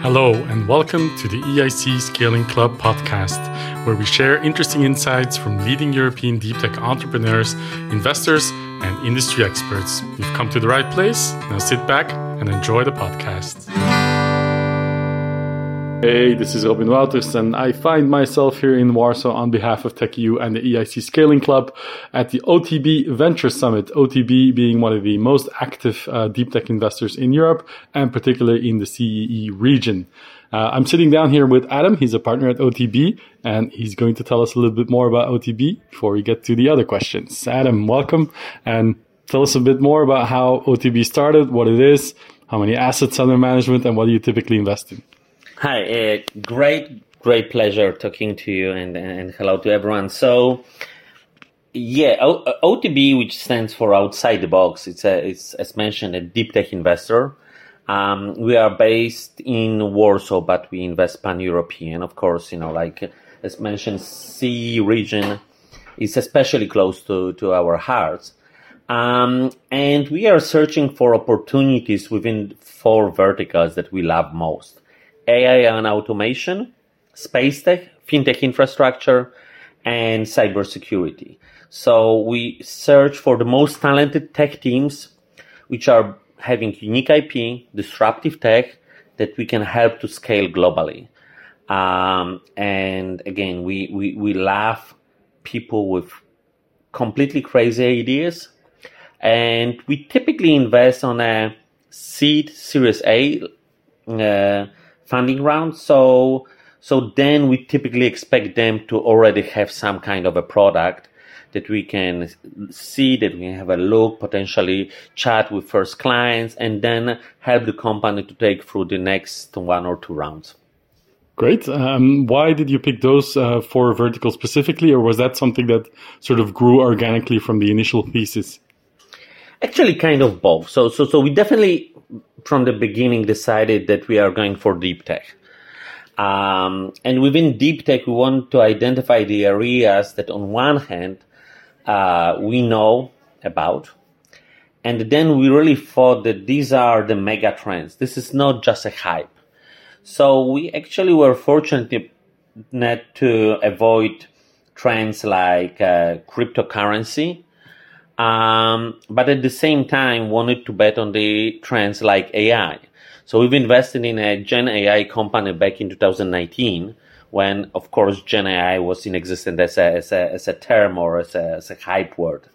Hello, and welcome to the EIC Scaling Club podcast, where we share interesting insights from leading European deep tech entrepreneurs, investors, and industry experts. You've come to the right place. Now sit back and enjoy the podcast. Hey, this is Robin Wouters, and I find myself here in Warsaw on behalf of TechEU and the EIC Scaling Club at the OTB Venture Summit. OTB being one of the most active uh, deep tech investors in Europe, and particularly in the CEE region. Uh, I'm sitting down here with Adam. He's a partner at OTB, and he's going to tell us a little bit more about OTB before we get to the other questions. Adam, welcome, and tell us a bit more about how OTB started, what it is, how many assets under management, and what do you typically invest in. Hi, uh, great, great pleasure talking to you, and, and hello to everyone. So, yeah, o- OTB, which stands for outside the box, it's a, it's as mentioned a deep tech investor. Um, we are based in Warsaw, but we invest pan European, of course. You know, like as mentioned, CE region is especially close to to our hearts. Um, and we are searching for opportunities within four verticals that we love most. AI and automation, space tech, fintech infrastructure, and cybersecurity. So we search for the most talented tech teams, which are having unique IP, disruptive tech that we can help to scale globally. Um, and again, we, we, we love people with completely crazy ideas. And we typically invest on a seed series A uh, funding round. So, so then we typically expect them to already have some kind of a product that we can see, that we have a look, potentially chat with first clients, and then help the company to take through the next one or two rounds. Great. Um, why did you pick those uh, four verticals specifically, or was that something that sort of grew organically from the initial thesis? Actually, kind of both. So, so, so we definitely from the beginning decided that we are going for deep tech. Um, and within deep tech, we want to identify the areas that, on one hand, uh, we know about, and then we really thought that these are the mega trends. This is not just a hype. So we actually were fortunate not to avoid trends like uh, cryptocurrency, um, but at the same time wanted to bet on the trends like AI. So we've invested in a Gen AI company back in 2019 when, of course, Gen AI was in existence as a, as a, as a term or as a, as a hype word.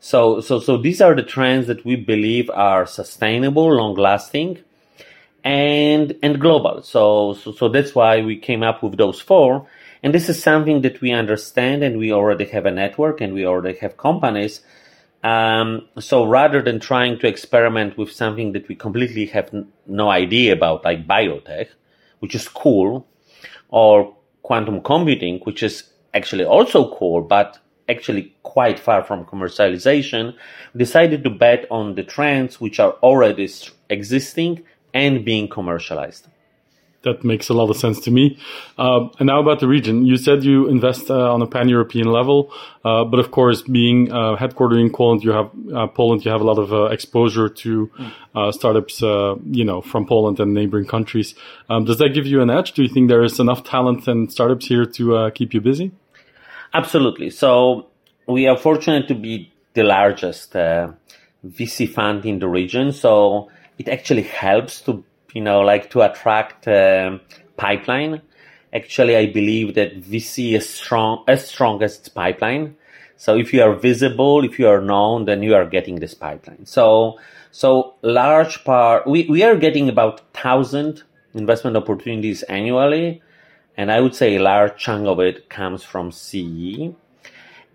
So, so, so these are the trends that we believe are sustainable, long lasting, and, and global. So, so, so that's why we came up with those four. And this is something that we understand and we already have a network and we already have companies um, so rather than trying to experiment with something that we completely have n- no idea about, like biotech, which is cool, or quantum computing, which is actually also cool, but actually quite far from commercialization, decided to bet on the trends which are already existing and being commercialized that makes a lot of sense to me. Uh, and now about the region, you said you invest uh, on a pan-European level, uh, but of course, being uh, headquartered in Poland, you have uh, Poland, you have a lot of uh, exposure to startups, you know, from Poland and neighboring countries. Um, does that give you an edge? Do you think there is enough talent and startups here to keep you busy? Absolutely. So we are fortunate to be the largest VC fund in the region. So it actually helps to you know, like to attract um, pipeline. Actually, I believe that VC is strong, as strong as its pipeline. So if you are visible, if you are known, then you are getting this pipeline. So, so large part, we, we are getting about thousand investment opportunities annually. And I would say a large chunk of it comes from CE.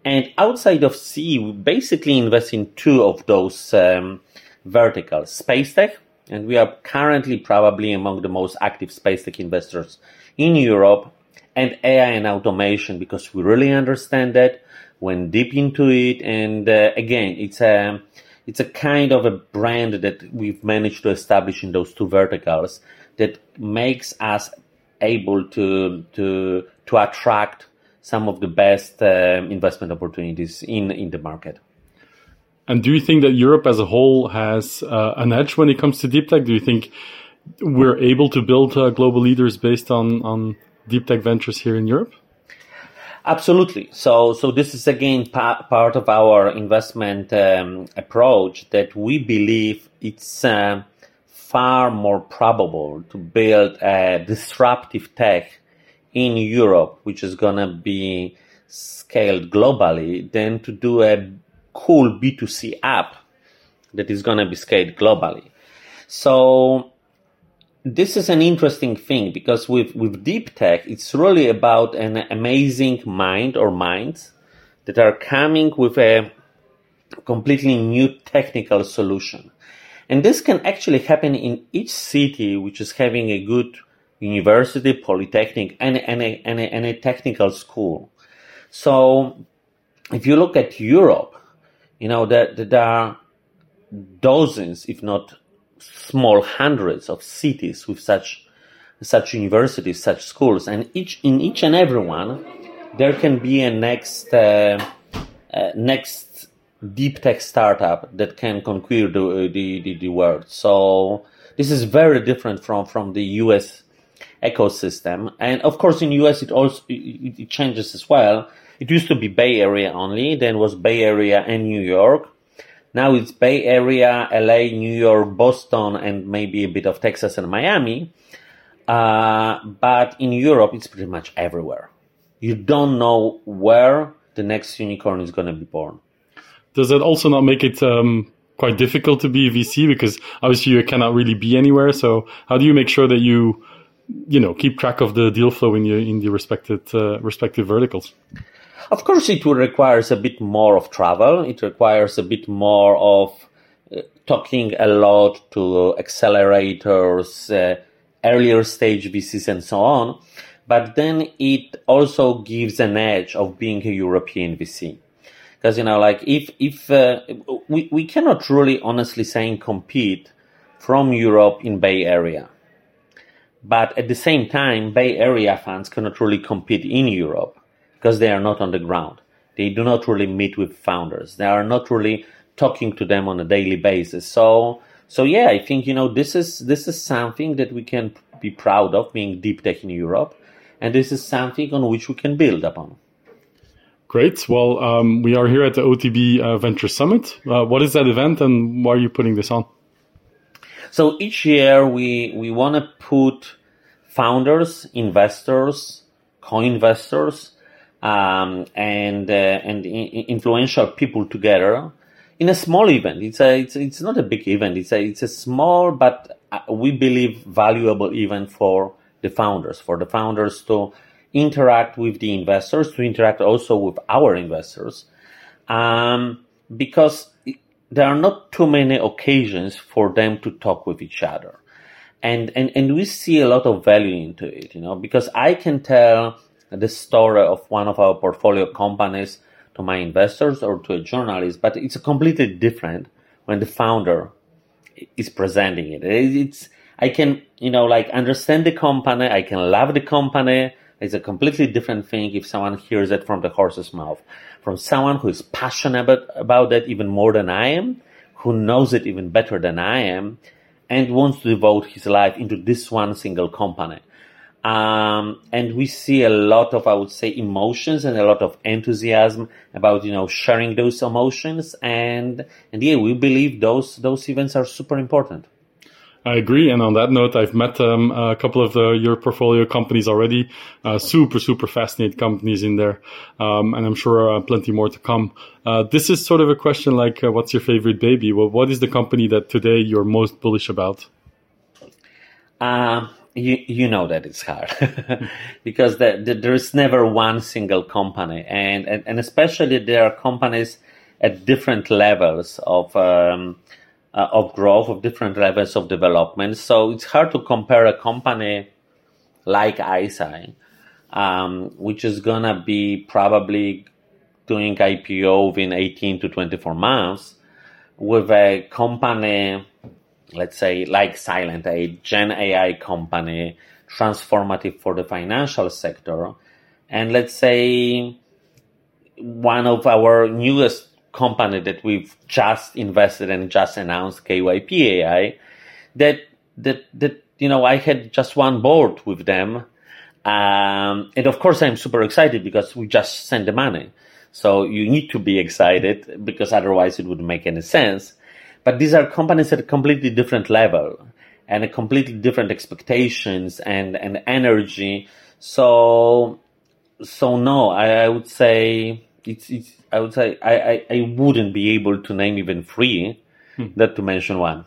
And outside of CE, we basically invest in two of those um, verticals, space tech and we are currently probably among the most active space tech investors in Europe and AI and automation because we really understand that, went deep into it, and uh, again, it's a it's a kind of a brand that we've managed to establish in those two verticals that makes us able to to to attract some of the best uh, investment opportunities in in the market. And do you think that Europe as a whole has uh, an edge when it comes to deep tech? Do you think we're able to build uh, global leaders based on on deep tech ventures here in Europe? Absolutely. So, so this is again pa- part of our investment um, approach that we believe it's uh, far more probable to build a disruptive tech in Europe, which is going to be scaled globally, than to do a cool B2C app that is going to be scaled globally. So this is an interesting thing because with, with deep tech, it's really about an amazing mind or minds that are coming with a completely new technical solution. And this can actually happen in each city which is having a good university, polytechnic, and, and, a, and, a, and a technical school. So if you look at Europe, you know, that there, there are dozens, if not small hundreds of cities with such such universities, such schools, and each in each and every one, there can be a next uh, uh, next deep tech startup that can conquer the, the, the, the world. So this is very different from from the U.S. ecosystem, and of course in U.S. it also it, it changes as well. It used to be Bay Area only, then was Bay Area and New York now it's Bay Area, LA, New York, Boston, and maybe a bit of Texas and Miami. Uh, but in Europe, it's pretty much everywhere. You don't know where the next unicorn is going to be born. Does that also not make it um, quite difficult to be a VC because obviously you cannot really be anywhere? So how do you make sure that you, you know, keep track of the deal flow in your in the respective uh, respective verticals? Of course, it requires a bit more of travel. It requires a bit more of uh, talking a lot to accelerators, uh, earlier stage VCs, and so on. But then it also gives an edge of being a European VC. Because, you know, like if, if, uh, we, we cannot really honestly saying compete from Europe in Bay Area. But at the same time, Bay Area funds cannot really compete in Europe because they are not on the ground. They do not really meet with founders. They are not really talking to them on a daily basis. So, so yeah, I think you know this is this is something that we can be proud of being deep tech in Europe, and this is something on which we can build upon. Great. Well, um, we are here at the OTB uh, Venture Summit. Uh, what is that event, and why are you putting this on? So each year we we want to put founders, investors, co-investors, um, and uh, and influential people together in a small event. It's a it's it's not a big event. It's a it's a small but uh, we believe valuable event for the founders for the founders to interact with the investors to interact also with our investors um, because there are not too many occasions for them to talk with each other and and and we see a lot of value into it you know because i can tell the story of one of our portfolio companies to my investors or to a journalist, but it's completely different when the founder is presenting it. It's I can you know like understand the company, I can love the company. It's a completely different thing if someone hears it from the horse's mouth, from someone who is passionate about, about that even more than I am, who knows it even better than I am, and wants to devote his life into this one single company. Um, and we see a lot of, I would say, emotions and a lot of enthusiasm about, you know, sharing those emotions. And, and yeah, we believe those, those events are super important. I agree. And on that note, I've met um, a couple of the, your portfolio companies already. Uh, super, super fascinating companies in there. Um, and I'm sure uh, plenty more to come. Uh, this is sort of a question like, uh, what's your favorite baby? Well, what is the company that today you're most bullish about? Um, you you know that it's hard because the, the, there is never one single company, and, and, and especially there are companies at different levels of um, uh, of growth, of different levels of development. So it's hard to compare a company like ICEYE, um, which is gonna be probably doing IPO within 18 to 24 months, with a company let's say, like Silent, a Gen AI company, transformative for the financial sector. And let's say one of our newest company that we've just invested and just announced, KYP AI, that, that, that you know, I had just one board with them. Um, and of course, I'm super excited because we just sent the money. So you need to be excited because otherwise it wouldn't make any sense. But these are companies at a completely different level and a completely different expectations and, and energy. So, so no, I, I would say it's, it's, I would say I, I, I wouldn't be able to name even three, hmm. not to mention one.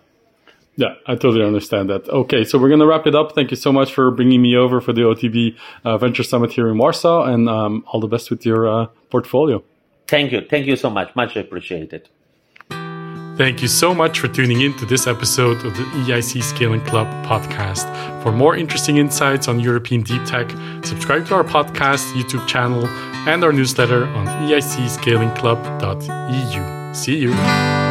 Yeah, I totally understand that. Okay, so we're going to wrap it up. Thank you so much for bringing me over for the OTB uh, Venture Summit here in Warsaw, and um, all the best with your uh, portfolio. Thank you. Thank you so much. Much appreciated. Thank you so much for tuning in to this episode of the EIC Scaling Club podcast. For more interesting insights on European deep tech, subscribe to our podcast, YouTube channel, and our newsletter on eicscalingclub.eu. See you.